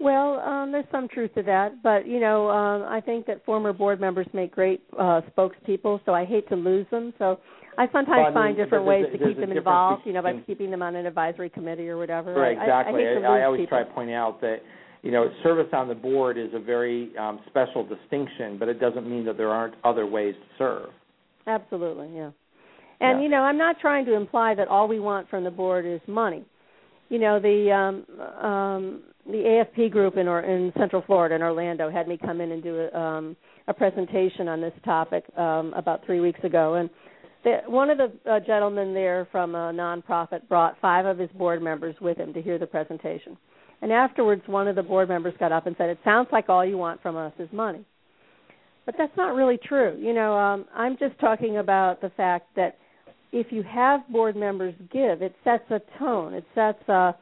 Well, um, there's some truth to that, but you know, um, I think that former board members make great uh, spokespeople, so I hate to lose them. So I sometimes well, I mean, find different ways to keep them involved, you know, by keeping them on an advisory committee or whatever. Right, exactly. I, I, I, I always people. try to point out that you know, service on the board is a very um, special distinction, but it doesn't mean that there aren't other ways to serve. Absolutely, yeah. And yeah. you know, I'm not trying to imply that all we want from the board is money. You know, the um, um, the AFP group in or in Central Florida in Orlando had me come in and do a, um, a presentation on this topic um, about three weeks ago, and the, one of the uh, gentlemen there from a nonprofit brought five of his board members with him to hear the presentation. And afterwards, one of the board members got up and said, "It sounds like all you want from us is money." But that's not really true. You know, um, I'm just talking about the fact that if you have board members give, it sets a tone. It sets a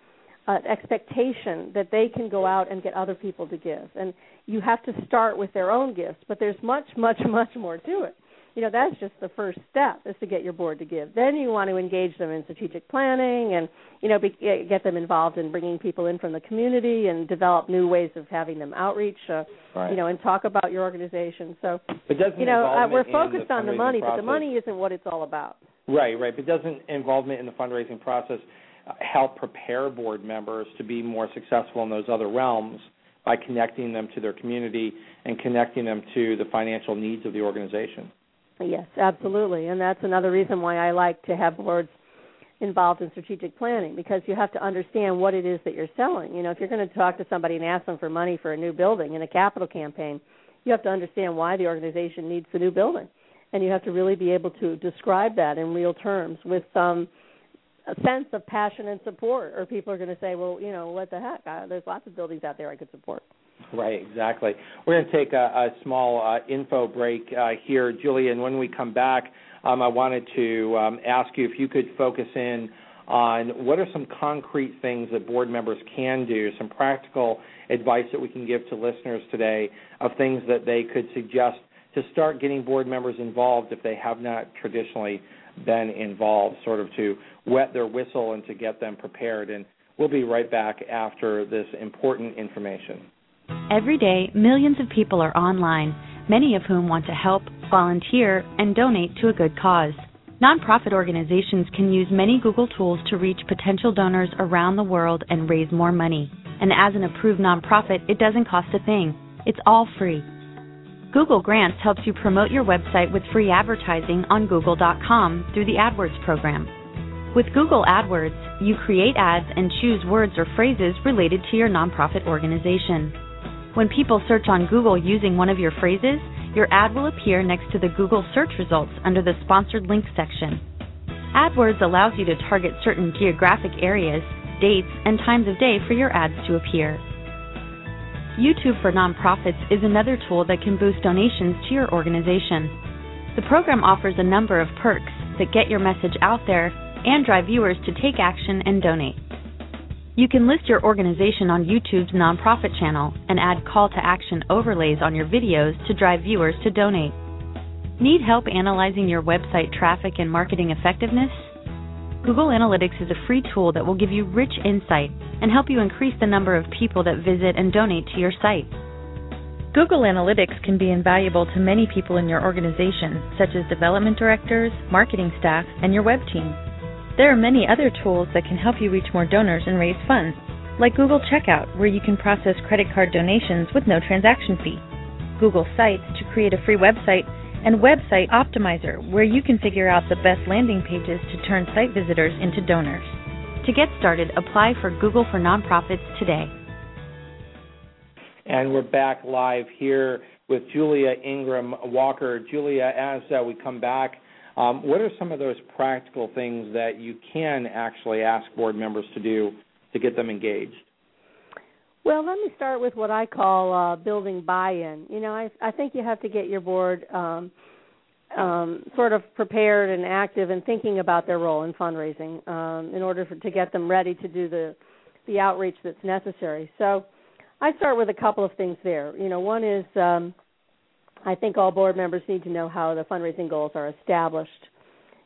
an expectation that they can go out and get other people to give. And you have to start with their own gifts, but there's much, much, much more to it. You know that's just the first step is to get your board to give. Then you want to engage them in strategic planning and you know be, get them involved in bringing people in from the community and develop new ways of having them outreach uh, right. you know and talk about your organization. So but doesn't you know uh, we're focused the on the money process, but the money isn't what it's all about. Right right. But doesn't involvement in the fundraising process. uh, help prepare board members to be more successful in those other realms by connecting them to their community and connecting them to the financial needs of the organization Yes, absolutely. And that's another reason why I like to have boards involved in strategic planning because you have to understand what it is that you're selling. You know, if you're going to talk to somebody and ask them for money for a new building in a capital campaign, you have to understand why the organization needs the new building. And you have to really be able to describe that in real terms with some a sense of passion and support or people are going to say, well, you know, what the heck? Uh, there's lots of buildings out there I could support. Right, exactly. We're going to take a, a small uh, info break uh, here, Julia, and when we come back, um, I wanted to um, ask you if you could focus in on what are some concrete things that board members can do, some practical advice that we can give to listeners today of things that they could suggest to start getting board members involved if they have not traditionally been involved, sort of to wet their whistle and to get them prepared. And we'll be right back after this important information. Every day, millions of people are online, many of whom want to help, volunteer, and donate to a good cause. Nonprofit organizations can use many Google tools to reach potential donors around the world and raise more money. And as an approved nonprofit, it doesn't cost a thing. It's all free. Google Grants helps you promote your website with free advertising on google.com through the AdWords program. With Google AdWords, you create ads and choose words or phrases related to your nonprofit organization. When people search on Google using one of your phrases, your ad will appear next to the Google search results under the sponsored links section. AdWords allows you to target certain geographic areas, dates, and times of day for your ads to appear. YouTube for Nonprofits is another tool that can boost donations to your organization. The program offers a number of perks that get your message out there and drive viewers to take action and donate. You can list your organization on YouTube's nonprofit channel and add call to action overlays on your videos to drive viewers to donate. Need help analyzing your website traffic and marketing effectiveness? Google Analytics is a free tool that will give you rich insight and help you increase the number of people that visit and donate to your site. Google Analytics can be invaluable to many people in your organization, such as development directors, marketing staff, and your web team. There are many other tools that can help you reach more donors and raise funds, like Google Checkout, where you can process credit card donations with no transaction fee, Google Sites to create a free website, and Website Optimizer, where you can figure out the best landing pages to turn site visitors into donors. To get started, apply for Google for Nonprofits today. And we're back live here with Julia Ingraham Walker. Julia, as uh, we come back, um, what are some of those practical things that you can actually ask board members to do to get them engaged? Well, let me start with what I call uh, building buy-in. You know, I, I think you have to get your board um, um, sort of prepared and active and thinking about their role in fundraising um, in order for, to get them ready to do the the outreach that's necessary. So, I start with a couple of things there. You know, one is um, I think all board members need to know how the fundraising goals are established.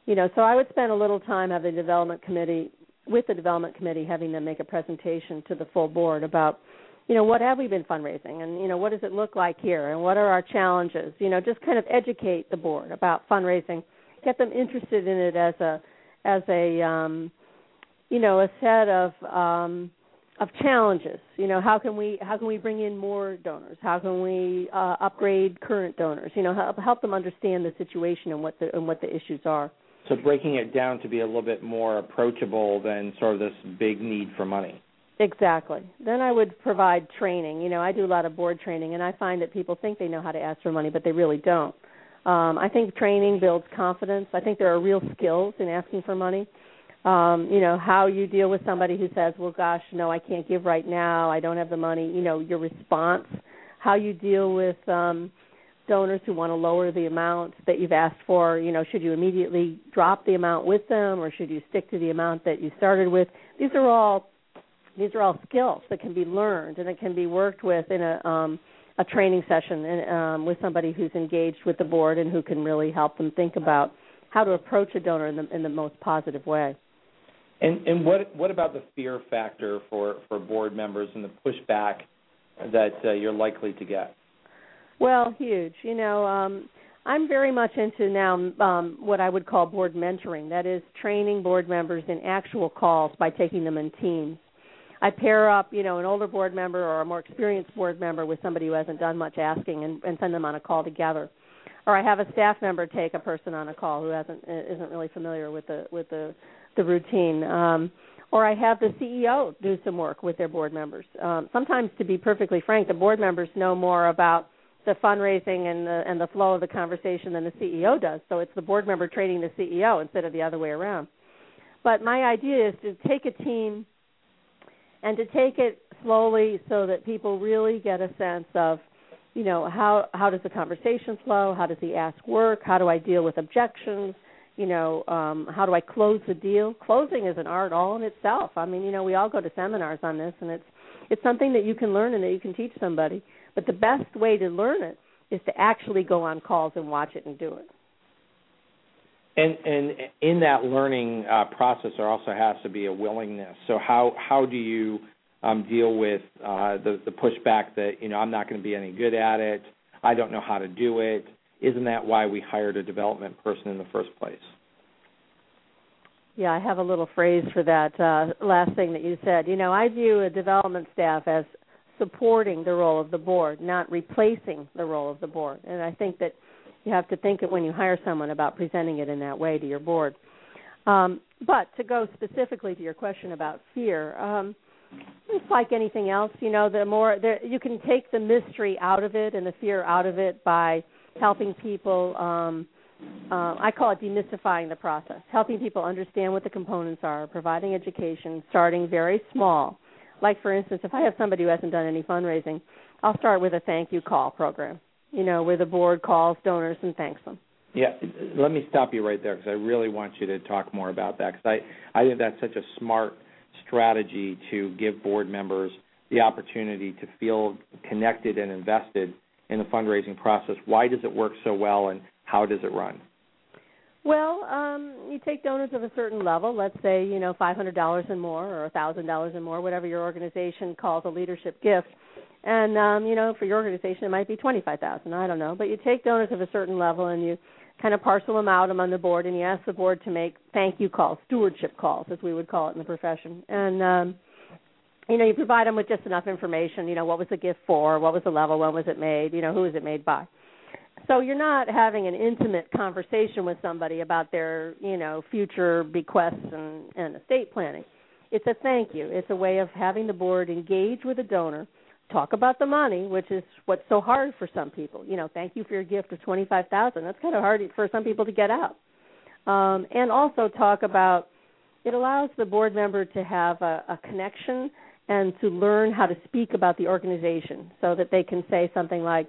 You know, so I would spend a little time having the development committee with the development committee having them make a presentation to the full board about you know what have we been fundraising and you know what does it look like here and what are our challenges? You know just kind of educate the board about fundraising get them interested in it as a as a um you know a set of um of challenges. You know how can we how can we bring in more donors? How can we uh, upgrade current donors? You know help help them understand the situation and what the and what the issues are so breaking it down to be a little bit more approachable than sort of this big need for money. Exactly. Then I would provide training. You know, I do a lot of board training, and I find that people think they know how to ask for money, but they really don't. Um, I think training builds confidence. I think there are real skills in asking for money. Um, you know, how you deal with somebody who says, "Well, gosh, no, I can't give right now. I don't have the money." You know, your response, how you deal with um, donors who want to lower the amount that you've asked for, you know, should you immediately drop the amount with them or should you stick to the amount that you started with? These are all these are all skills that can be learned and that can be worked with in a um, a training session and um, with somebody who's engaged with the board and who can really help them think about how to approach a donor in the in the most positive way. And and what what about the fear factor for for board members and the pushback that uh, you're likely to get? Well, huge. You know, um, I'm very much into now um, what I would call board mentoring. That is training board members in actual calls by taking them in teams. I pair up, you know, an older board member or a more experienced board member with somebody who hasn't done much asking, and, and send them on a call together. Or I have a staff member take a person on a call who hasn't isn't really familiar with the with the the routine. Um, or I have the CEO do some work with their board members. Um, sometimes, to be perfectly frank, the board members know more about the fundraising and the and the flow of the conversation than the CEO does. So it's the board member training the CEO instead of the other way around. But my idea is to take a team and to take it slowly so that people really get a sense of you know how how does the conversation flow? How does the ask work? How do i deal with objections? You know um how do i close the deal? Closing is an art all in itself. I mean you know we all go to seminars on this and it's it's something that you can learn and that you can teach somebody but the best way to learn it is to actually go on calls and watch it and do it. And and in that learning uh, process, there also has to be a willingness. So how how do you um, deal with uh, the the pushback that you know I'm not going to be any good at it, I don't know how to do it. Isn't that why we hired a development person in the first place? Yeah, I have a little phrase for that uh, last thing that you said. You know, I view a development staff as supporting the role of the board, not replacing the role of the board. And I think that you have to think it when you hire someone about presenting it in that way to your board. Um, but to go specifically to your question about fear, um, it's like anything else. You know, the more there, you can take the mystery out of it and the fear out of it by helping people. Um, uh, I call it demystifying the process, helping people understand what the components are, providing education, starting very small like for instance, if I have somebody who hasn't done any fundraising, I'll start with a thank you call program. You know, where the board calls donors and thanks them. Yeah, let me stop you right there because I really want you to talk more about that because I I think that's such a smart strategy to give board members the opportunity to feel connected and invested in the fundraising process. Why does it work so well, and how does it run? Well, um, you take donors of a certain level, let's say, you know, $500 and more or $1,000 and more, whatever your organization calls a leadership gift. And um, you know, for your organization it might be 25,000, I don't know, but you take donors of a certain level and you kind of parcel them out among the board and you ask the board to make thank you calls, stewardship calls as we would call it in the profession. And um you know, you provide them with just enough information, you know, what was the gift for, what was the level, when was it made, you know, who was it made by so you're not having an intimate conversation with somebody about their you know future bequests and, and estate planning. It's a thank you. It's a way of having the board engage with a donor talk about the money which is what's so hard for some people. You know thank you for your gift of twenty five thousand. That's kind of hard for some people to get out. Um, and also talk about it allows the board member to have a, a connection and to learn how to speak about the organization so that they can say something like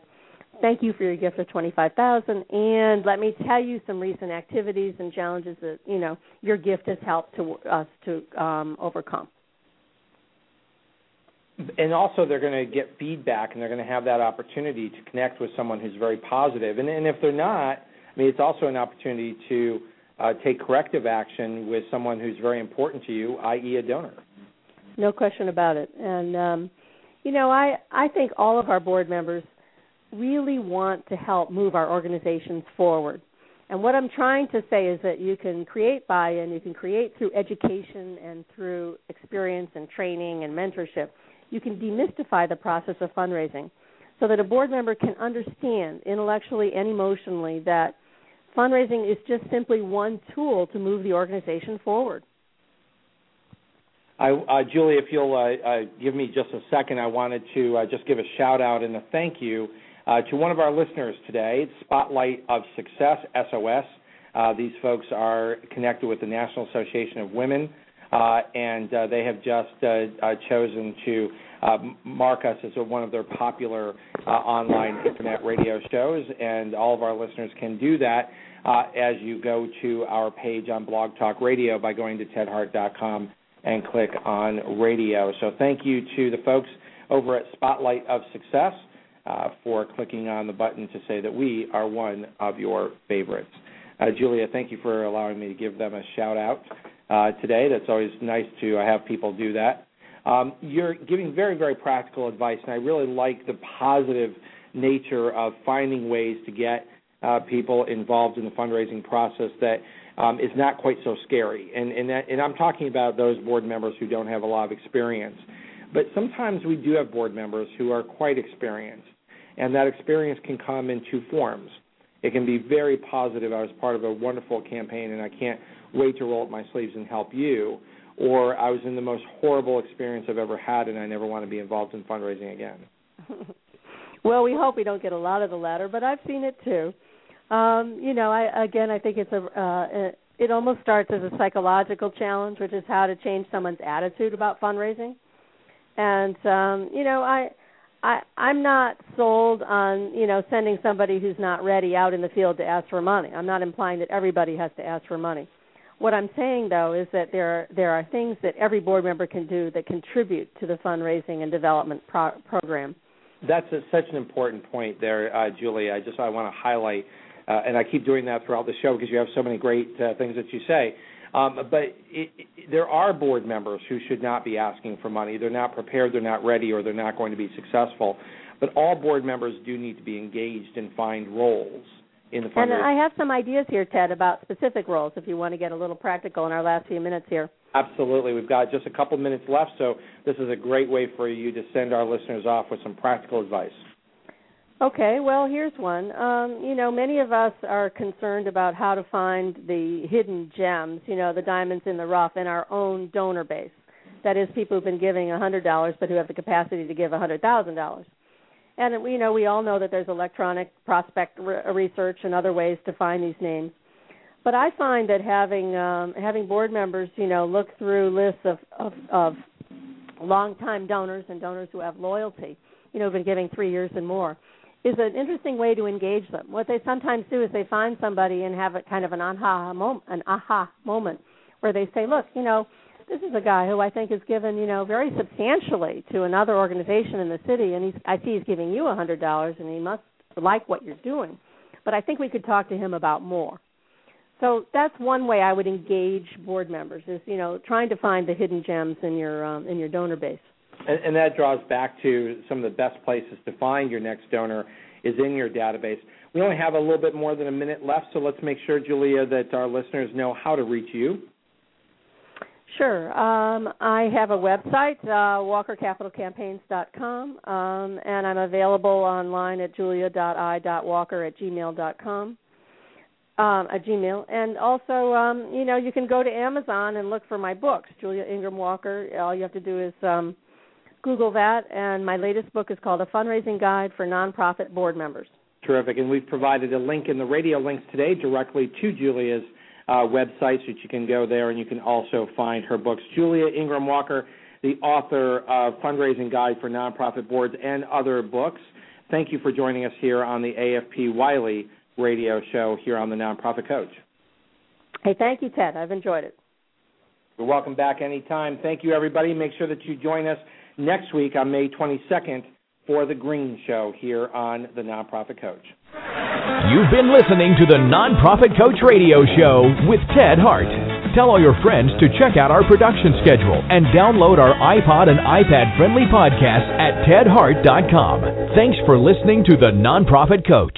thank you for your gift of 25000 and let me tell you some recent activities and challenges that you know your gift has helped to us to um, overcome and also they're going to get feedback and they're going to have that opportunity to connect with someone who's very positive. And, and if they're not, I mean, it's also an opportunity to uh, take corrective action with someone who's very important to you, i.e., a donor. No question about it. And um, you know, I I think all of our board members really want to help move our organizations forward. And what I'm trying to say is that you can create buy-in, you can create through education and through experience and training and mentorship. You can demystify the process of fundraising so that a board member can understand intellectually and emotionally that fundraising is just simply one tool to move the organization forward. I, uh, Julie, if you'll uh, uh, give me just a second, I wanted to uh, just give a shout out and a thank you uh, to one of our listeners today, Spotlight of Success, SOS. Uh, these folks are connected with the National Association of Women, and they have just chosen to mark us as one of their popular online internet radio shows, and all of our listeners can do that uh, as you go to our page on Blog Talk Radio by going to tedhart.com and click on radio. So thank you to the folks over at Spotlight of Success uh, for clicking on the button to say that we are one of your favorites. Uh, Julia, thank you for allowing me to give them a shout out uh, today. That's always nice to have people do that. Um, you're giving very, very practical advice, and I really like the positive nature of finding ways to get uh, people involved in the fundraising process that um, is not quite so scary. And and, that, and I'm talking about those board members who don't have a lot of experience. But sometimes we do have board members who are quite experienced, and that experience can come in two forms. It can be very positive. I was part of a wonderful campaign, and I can't wait to roll up my sleeves and help you. Or I was in the most horrible experience I've ever had, and I never want to be involved in fundraising again. well, we hope we don't get a lot of the latter, but I've seen it too. Um, you know, I again, I think it's a uh, it almost starts as a psychological challenge, which is how to change someone's attitude about fundraising. And um, you know, I I I'm not sold on you know sending somebody who's not ready out in the field to ask for money. I'm not implying that everybody has to ask for money. What I'm saying though is that there are there are things that every board member can do that contribute to the fundraising and development pro- program. That's a, such an important point there, uh, Julie. I just I want to highlight uh, and I keep doing that throughout the show because you have so many great uh, things that you say. Um, but it, it, there are board members who should not be asking for money. They're not prepared, they're not ready, or they're not going to be successful. But all board members do need to be engaged and find roles in the fundraising. And I have some ideas here, Ted, about specific roles if you want to get a little practical in our last few minutes here. Absolutely. We've got just a couple minutes left, so this is a great way for you to send our listeners off with some practical advice. Okay, well, here's one. Um, you know, many of us are concerned about how to find the hidden gems, you know, the diamonds in the rough in our own donor base. That is, people who've been giving a $100 but who have the capacity to give a $100,000. And, you know, we all know that there's electronic prospect re- research and other ways to find these names. But I find that having um, having board members, you know, look through lists of, of, of longtime donors and donors who have loyalty, you know, been giving three years and more, is an interesting way to engage them. What they sometimes do is they find somebody and have a kind of an aha moment, an aha moment, where they say, "Look, you know, this is a guy who I think has given, you know, very substantially to another organization in the city, and he's I see he's giving you a hundred dollars, and he must like what you're doing. But I think we could talk to him about more." So that's one way I would engage board members is, you know, trying to find the hidden gems in your um, in your donor base. And, that draws back to some of the best places to find your next donor is in your database. We only have a little bit more than a minute left, so let's make sure, Julia, that our listeners know how to reach you. Sure. Um, I have a website, uh, walkercapitalcampaigns.com, um, and I'm available online at julia.i.walker at gmail.com. Um, a Gmail, and also, um, you know, you can go to Amazon and look for my books, Julia Ingraham Walker. All you have to do is um, Google that, and my latest book is called A Fundraising Guide for Nonprofit Board Members. Terrific. And we've provided a link in the radio links today directly to Julia's uh, website so that you can go there and you can also find her books. Julia Ingraham Walker, the author of Fundraising Guide for Nonprofit Boards and other books. Thank you for joining us here on the AFP Wiley radio show here on the Nonprofit Coach. Hey, thank you, Ted. I've enjoyed it. You're welcome back anytime. Thank you, everybody. Make sure that you join us next week on May 22nd for the Green Show here on the Nonprofit Coach. You've been listening to the Nonprofit Coach Radio Show with Ted Hart. Tell all your friends to check out our production schedule and download our iPod and iPad friendly podcast at tedhart.com. Thanks for listening to the Nonprofit Coach.